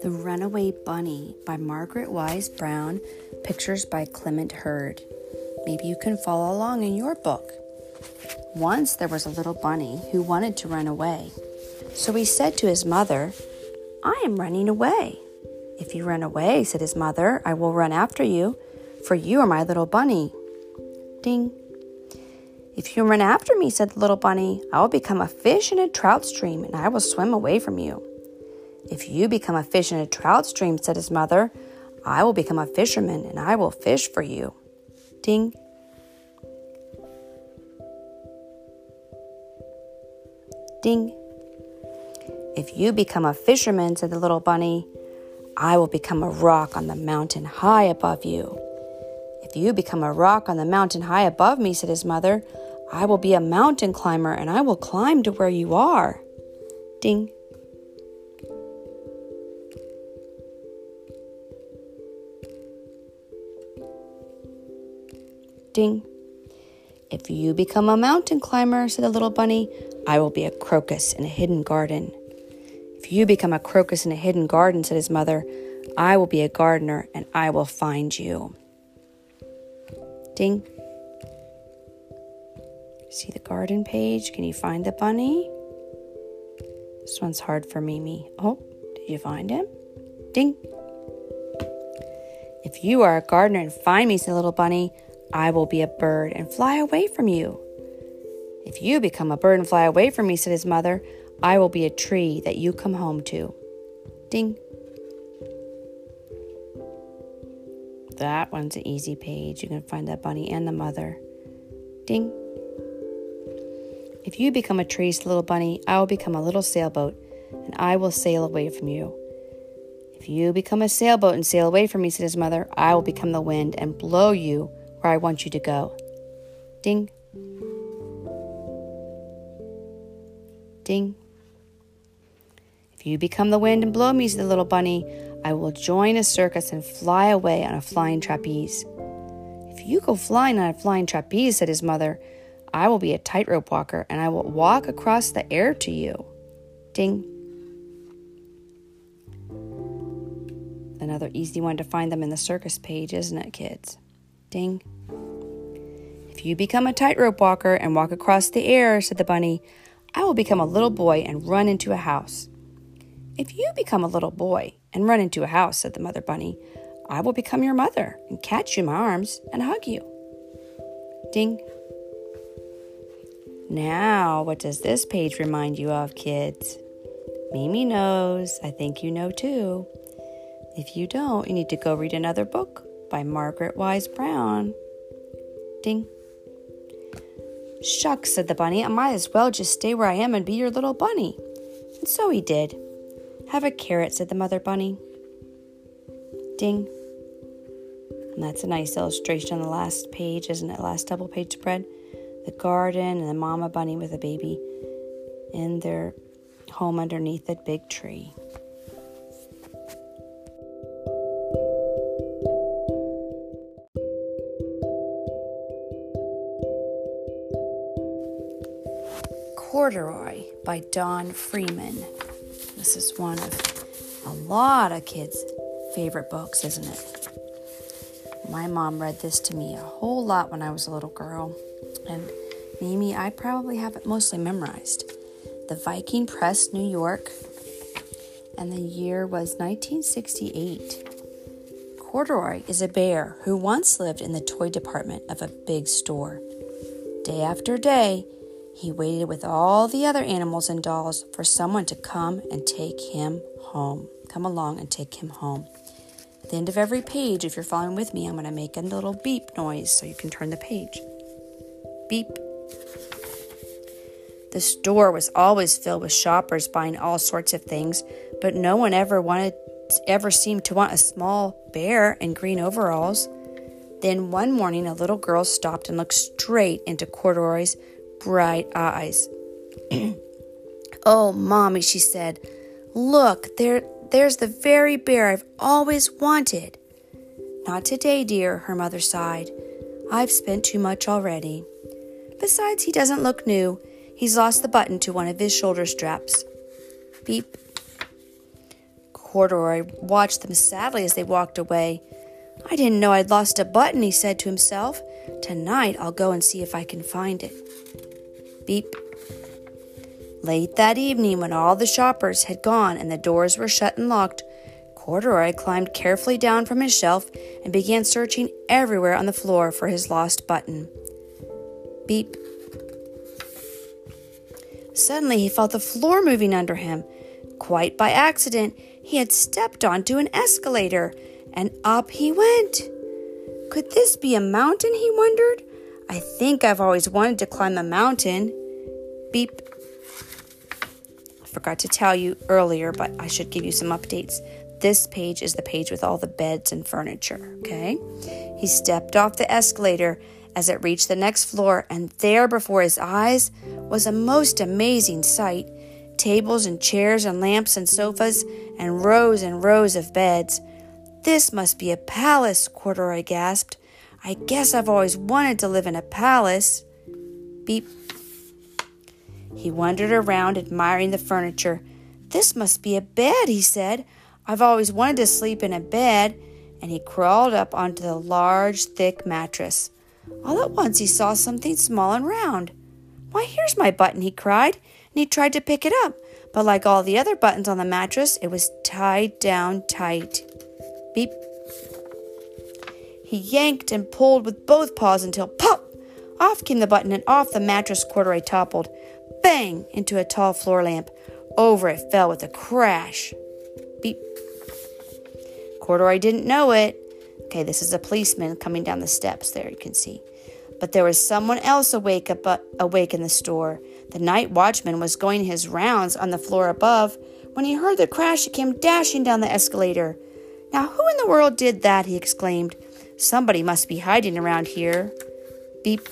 The Runaway Bunny by Margaret Wise Brown, pictures by Clement Hurd. Maybe you can follow along in your book. Once there was a little bunny who wanted to run away. So he said to his mother, I am running away. If you run away, said his mother, I will run after you, for you are my little bunny. Ding. If you run after me, said the little bunny, I will become a fish in a trout stream and I will swim away from you. If you become a fish in a trout stream, said his mother, I will become a fisherman and I will fish for you. Ding. Ding. If you become a fisherman, said the little bunny, I will become a rock on the mountain high above you. If you become a rock on the mountain high above me, said his mother, I will be a mountain climber and I will climb to where you are. Ding. Ding. If you become a mountain climber, said the little bunny, I will be a crocus in a hidden garden. If you become a crocus in a hidden garden, said his mother, I will be a gardener and I will find you. Ding. See the garden page? Can you find the bunny? This one's hard for Mimi. Oh, did you find him? Ding. If you are a gardener and find me, said little bunny, I will be a bird and fly away from you. If you become a bird and fly away from me, said his mother, I will be a tree that you come home to. Ding. That one's an easy page. You can find that bunny and the mother. Ding. If you become a tree, little bunny, I will become a little sailboat, and I will sail away from you. If you become a sailboat and sail away from me, said his mother, I will become the wind and blow you where I want you to go. Ding. Ding. If you become the wind and blow me, the little bunny, I will join a circus and fly away on a flying trapeze. If you go flying on a flying trapeze, said his mother, I will be a tightrope walker and I will walk across the air to you. Ding. Another easy one to find them in the circus page, isn't it, kids? Ding. If you become a tightrope walker and walk across the air, said the bunny, I will become a little boy and run into a house. If you become a little boy and run into a house, said the mother bunny, I will become your mother and catch you in my arms and hug you. Ding. Now, what does this page remind you of, kids? Mimi knows. I think you know too. If you don't, you need to go read another book by Margaret Wise Brown. Ding. Shucks, said the bunny. I might as well just stay where I am and be your little bunny. And so he did. Have a carrot, said the mother bunny. Ding. And that's a nice illustration on the last page, isn't it? Last double page spread the garden and the mama bunny with a baby in their home underneath that big tree. Corduroy by Don Freeman. This is one of a lot of kids' favorite books, isn't it? My mom read this to me a whole lot when I was a little girl. And Mimi, I probably have it mostly memorized. The Viking Press, New York, and the year was 1968. Corduroy is a bear who once lived in the toy department of a big store. Day after day, he waited with all the other animals and dolls for someone to come and take him home. Come along and take him home. At the end of every page, if you're following with me, I'm going to make a little beep noise so you can turn the page. Beep. The store was always filled with shoppers buying all sorts of things, but no one ever wanted ever seemed to want a small bear in green overalls. Then one morning a little girl stopped and looked straight into Corduroy's bright eyes. "Oh, Mommy," she said. "Look, there there's the very bear I've always wanted." "Not today, dear," her mother sighed. "I've spent too much already." Besides, he doesn't look new. He's lost the button to one of his shoulder straps. Beep. Corduroy watched them sadly as they walked away. I didn't know I'd lost a button, he said to himself. Tonight I'll go and see if I can find it. Beep. Late that evening, when all the shoppers had gone and the doors were shut and locked, Corduroy climbed carefully down from his shelf and began searching everywhere on the floor for his lost button. Beep. Suddenly, he felt the floor moving under him. Quite by accident, he had stepped onto an escalator, and up he went. Could this be a mountain? he wondered. I think I've always wanted to climb a mountain. Beep. I forgot to tell you earlier, but I should give you some updates. This page is the page with all the beds and furniture, okay? He stepped off the escalator as it reached the next floor, and there before his eyes was a most amazing sight tables and chairs and lamps and sofas and rows and rows of beds. This must be a palace, Corduroy gasped. I guess I've always wanted to live in a palace. Beep. He wandered around, admiring the furniture. This must be a bed, he said. I've always wanted to sleep in a bed. And he crawled up onto the large, thick mattress. All at once he saw something small and round. Why, here's my button, he cried, and he tried to pick it up, but like all the other buttons on the mattress, it was tied down tight. Beep. He yanked and pulled with both paws until pop! Off came the button, and off the mattress corduroy toppled, bang, into a tall floor lamp. Over it fell with a crash. Beep. Corduroy didn't know it, Okay, this is a policeman coming down the steps there, you can see. But there was someone else awake up, uh, awake in the store. The night watchman was going his rounds on the floor above. When he heard the crash, he came dashing down the escalator. Now, who in the world did that? he exclaimed. Somebody must be hiding around here. Beep.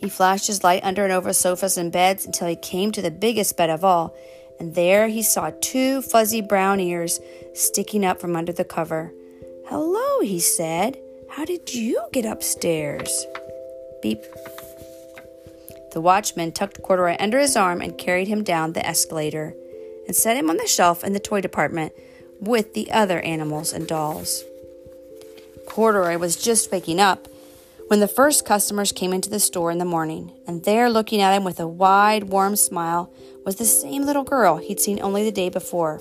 He flashed his light under and over sofas and beds until he came to the biggest bed of all, and there he saw two fuzzy brown ears sticking up from under the cover. Hello, he said. How did you get upstairs? Beep. The watchman tucked Corduroy under his arm and carried him down the escalator and set him on the shelf in the toy department with the other animals and dolls. Corduroy was just waking up when the first customers came into the store in the morning, and there, looking at him with a wide, warm smile, was the same little girl he'd seen only the day before.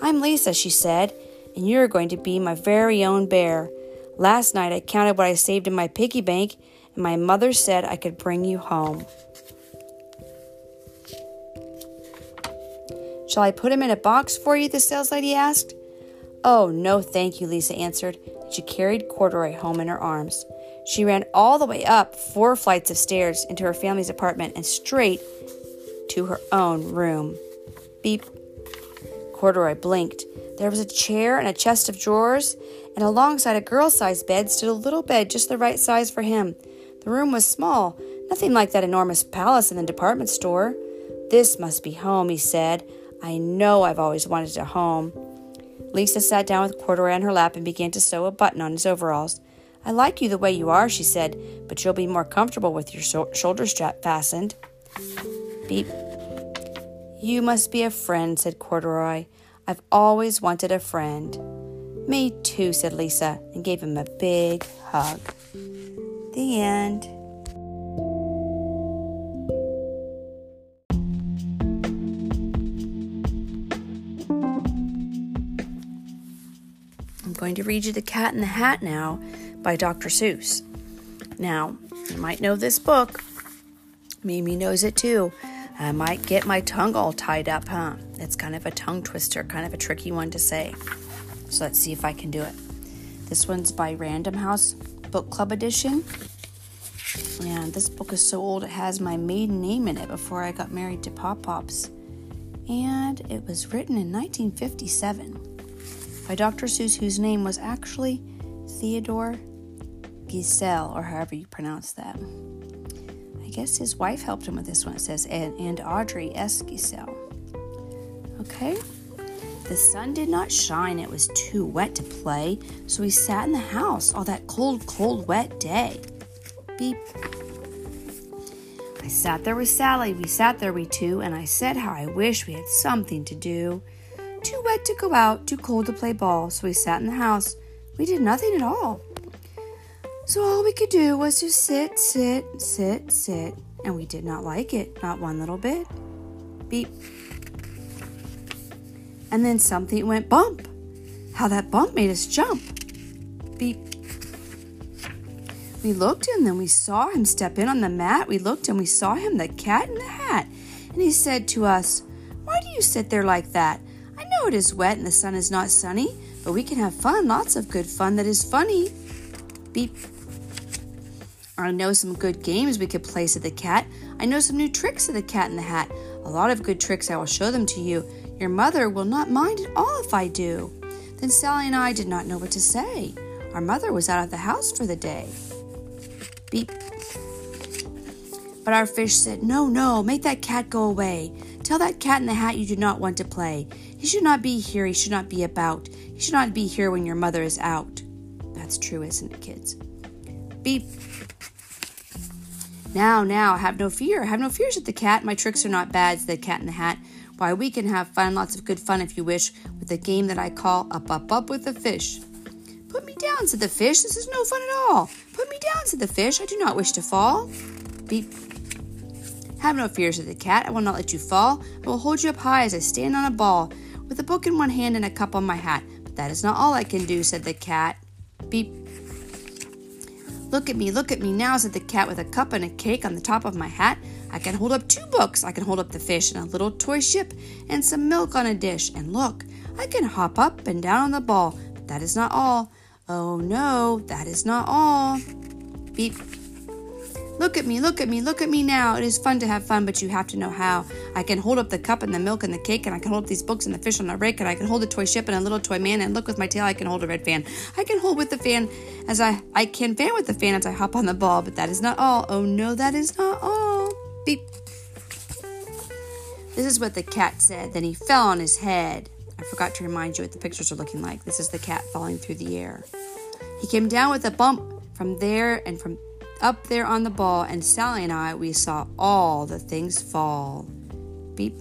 I'm Lisa, she said, and you're going to be my very own bear. Last night I counted what I saved in my piggy bank, and my mother said I could bring you home. Shall I put him in a box for you? the sales lady asked. Oh, no, thank you, Lisa answered, and she carried Corduroy home in her arms. She ran all the way up four flights of stairs into her family's apartment and straight to her own room. Beep. Corduroy blinked. There was a chair and a chest of drawers, and alongside a girl sized bed stood a little bed just the right size for him. The room was small, nothing like that enormous palace in the department store. This must be home, he said. I know I've always wanted a home. Lisa sat down with Corduroy on her lap and began to sew a button on his overalls. I like you the way you are, she said, but you'll be more comfortable with your shoulder strap fastened. Beep. You must be a friend, said Corduroy. I've always wanted a friend. Me too, said Lisa, and gave him a big hug. The end. To read you The Cat in the Hat now by Dr. Seuss. Now, you might know this book. Mimi knows it too. I might get my tongue all tied up, huh? It's kind of a tongue twister, kind of a tricky one to say. So let's see if I can do it. This one's by Random House Book Club Edition. And this book is so old it has my maiden name in it before I got married to Pop Pops. And it was written in 1957 by Dr. Seuss, whose name was actually Theodor Geisel, or however you pronounce that I guess his wife helped him with this one. It says, and, and Audrey S. Geisel. Okay. The sun did not shine. It was too wet to play, so he sat in the house all that cold, cold, wet day. Beep. I sat there with Sally. We sat there, we two, and I said how I wish we had something to do. Too wet to go out, too cold to play ball, so we sat in the house. We did nothing at all. So all we could do was to sit, sit, sit, sit, and we did not like it, not one little bit. Beep. And then something went bump. How that bump made us jump. Beep. We looked and then we saw him step in on the mat. We looked and we saw him, the cat in the hat. And he said to us, Why do you sit there like that? It is wet and the sun is not sunny, but we can have fun, lots of good fun that is funny. Beep. I know some good games we could play, said the cat. I know some new tricks, said the cat in the hat. A lot of good tricks, I will show them to you. Your mother will not mind at all if I do. Then Sally and I did not know what to say. Our mother was out of the house for the day. Beep. But our fish said, No, no, make that cat go away. Tell that cat in the hat you do not want to play. He should not be here. He should not be about. He should not be here when your mother is out. That's true, isn't it, kids? Beep. Now, now, have no fear. Have no fear, said the cat. My tricks are not bad, said the cat in the hat. Why, we can have fun, lots of good fun if you wish, with a game that I call Up, Up, Up with the Fish. Put me down, said the fish. This is no fun at all. Put me down, said the fish. I do not wish to fall. Beep. Have no fear, said the cat. I will not let you fall. I will hold you up high as I stand on a ball, with a book in one hand and a cup on my hat. But that is not all I can do, said the cat. Beep. Look at me, look at me now, said the cat with a cup and a cake on the top of my hat. I can hold up two books. I can hold up the fish and a little toy ship and some milk on a dish. And look, I can hop up and down on the ball. But that is not all. Oh no, that is not all. Beep. Look at me, look at me, look at me now. It is fun to have fun, but you have to know how. I can hold up the cup and the milk and the cake, and I can hold up these books and the fish on a rake, and I can hold a toy ship and a little toy man, and look with my tail, I can hold a red fan. I can hold with the fan as I I can fan with the fan as I hop on the ball, but that is not all. Oh no, that is not all. Beep. This is what the cat said. Then he fell on his head. I forgot to remind you what the pictures are looking like. This is the cat falling through the air. He came down with a bump from there and from up there on the ball, and Sally and I, we saw all the things fall. Beep.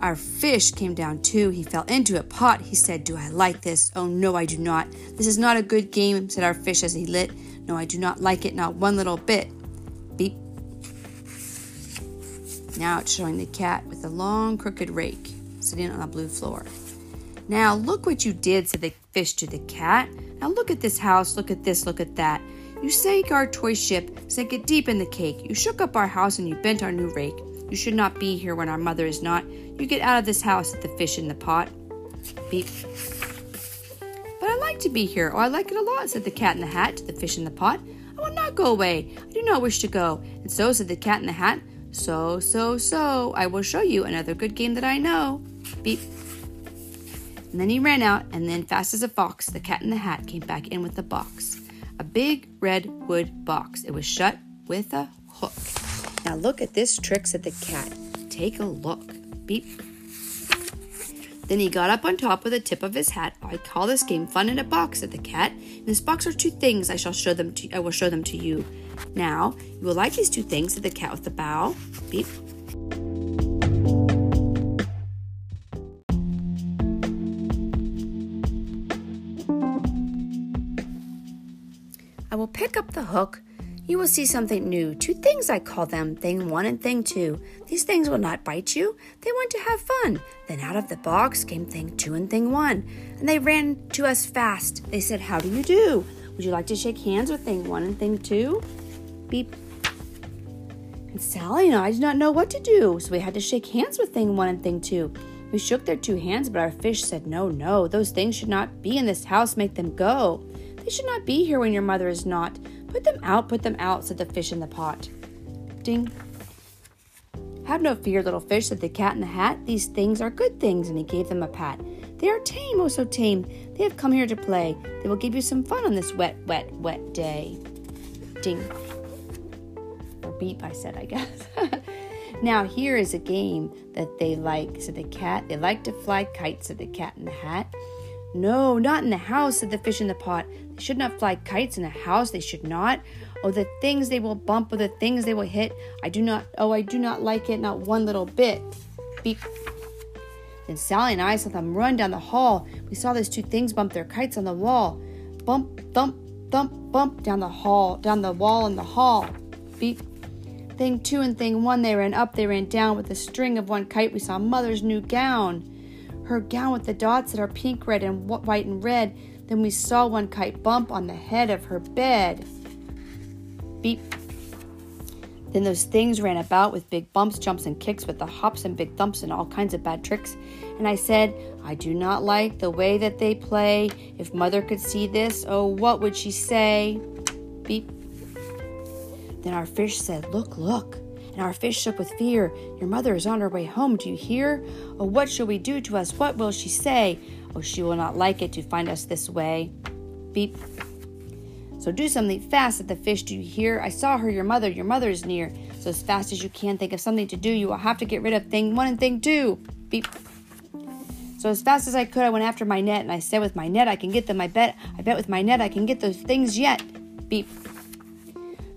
Our fish came down too. He fell into a pot. He said, Do I like this? Oh, no, I do not. This is not a good game, said our fish as he lit. No, I do not like it, not one little bit. Beep. Now it's showing the cat with a long, crooked rake sitting on a blue floor. Now look what you did, said the fish to the cat. Now look at this house, look at this, look at that. You sank our toy ship, sank it deep in the cake. You shook up our house and you bent our new rake. You should not be here when our mother is not. You get out of this house, said the fish in the pot. Beep. But I like to be here. Oh, I like it a lot, said the cat in the hat to the fish in the pot. I will not go away. I do not wish to go. And so said the cat in the hat. So, so, so, I will show you another good game that I know. Beep. And then he ran out, and then, fast as a fox, the cat in the hat came back in with the box. A big red wood box. It was shut with a hook. Now look at this trick, said the cat. Take a look. Beep. Then he got up on top with the tip of his hat. I call this game fun in a box, said the cat. In this box are two things. I shall show them to I will show them to you. Now, you will like these two things, said the cat with the bow. Beep. Pick up the hook. You will see something new. Two things I call them, thing one and thing two. These things will not bite you. They want to have fun. Then out of the box came thing two and thing one. And they ran to us fast. They said, How do you do? Would you like to shake hands with thing one and thing two? Beep. And Sally and I did not know what to do, so we had to shake hands with thing one and thing two. We shook their two hands, but our fish said, No, no, those things should not be in this house. Make them go. They should not be here when your mother is not. Put them out, put them out, said the fish in the pot. Ding. Have no fear, little fish, said the cat in the hat. These things are good things, and he gave them a pat. They are tame, oh so tame. They have come here to play. They will give you some fun on this wet, wet, wet day. Ding. Or beep, I said, I guess. now, here is a game that they like, said the cat. They like to fly kites, said the cat in the hat. No, not in the house, said the fish in the pot. They should not fly kites in a house. They should not. Oh, the things they will bump, or the things they will hit. I do not, oh, I do not like it, not one little bit. Beep. Then Sally and I saw them run down the hall. We saw those two things bump their kites on the wall. Bump, thump, thump, bump down the hall, down the wall in the hall. Beep. Thing two and thing one, they ran up, they ran down. With the string of one kite, we saw Mother's new gown. Her gown with the dots that are pink, red, and white and red. Then we saw one kite bump on the head of her bed. Beep. Then those things ran about with big bumps, jumps, and kicks, with the hops and big thumps and all kinds of bad tricks. And I said, I do not like the way that they play. If mother could see this, oh, what would she say? Beep. Then our fish said, Look, look. And our fish shook with fear. Your mother is on her way home. Do you hear? Oh, what shall we do to us? What will she say? Oh, she will not like it to find us this way. Beep. So do something fast at the fish. Do you hear? I saw her, your mother. Your mother is near. So as fast as you can, think of something to do. You will have to get rid of thing one and thing two. Beep. So as fast as I could, I went after my net, and I said, "With my net, I can get them. I bet. I bet with my net, I can get those things yet." Beep.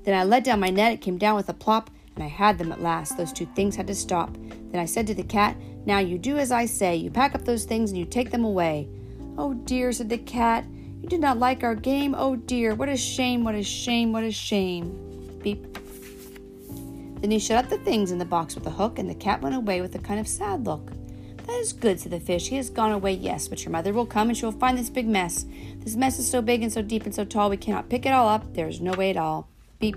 Then I let down my net. It came down with a plop, and I had them at last. Those two things had to stop. Then I said to the cat, "Now you do as I say. You pack up those things and you take them away." Oh dear, said the cat. You did not like our game? Oh dear, what a shame, what a shame, what a shame. Beep. Then he shut up the things in the box with a hook, and the cat went away with a kind of sad look. That is good, said the fish. He has gone away, yes, but your mother will come and she will find this big mess. This mess is so big and so deep and so tall we cannot pick it all up. There is no way at all. Beep.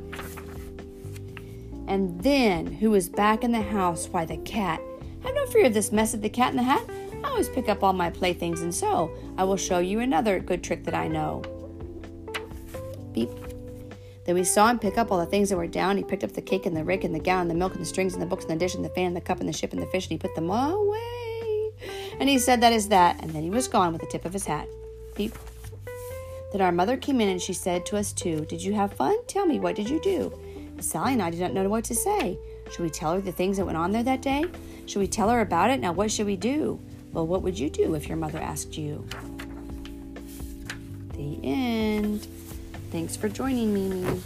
And then, who was back in the house? Why, the cat. Have no fear of this mess, said the cat in the hat. I always pick up all my playthings, and so I will show you another good trick that I know. Beep. Then we saw him pick up all the things that were down. He picked up the cake and the rake and the gown, and the milk and the strings and the books and the dish and the fan and the cup and the ship and the fish, and he put them all away. And he said, That is that. And then he was gone with the tip of his hat. Beep. Then our mother came in and she said to us too, Did you have fun? Tell me, what did you do? Sally and I did not know what to say. Should we tell her the things that went on there that day? Should we tell her about it? Now, what should we do? Well, what would you do if your mother asked you? The end. Thanks for joining me.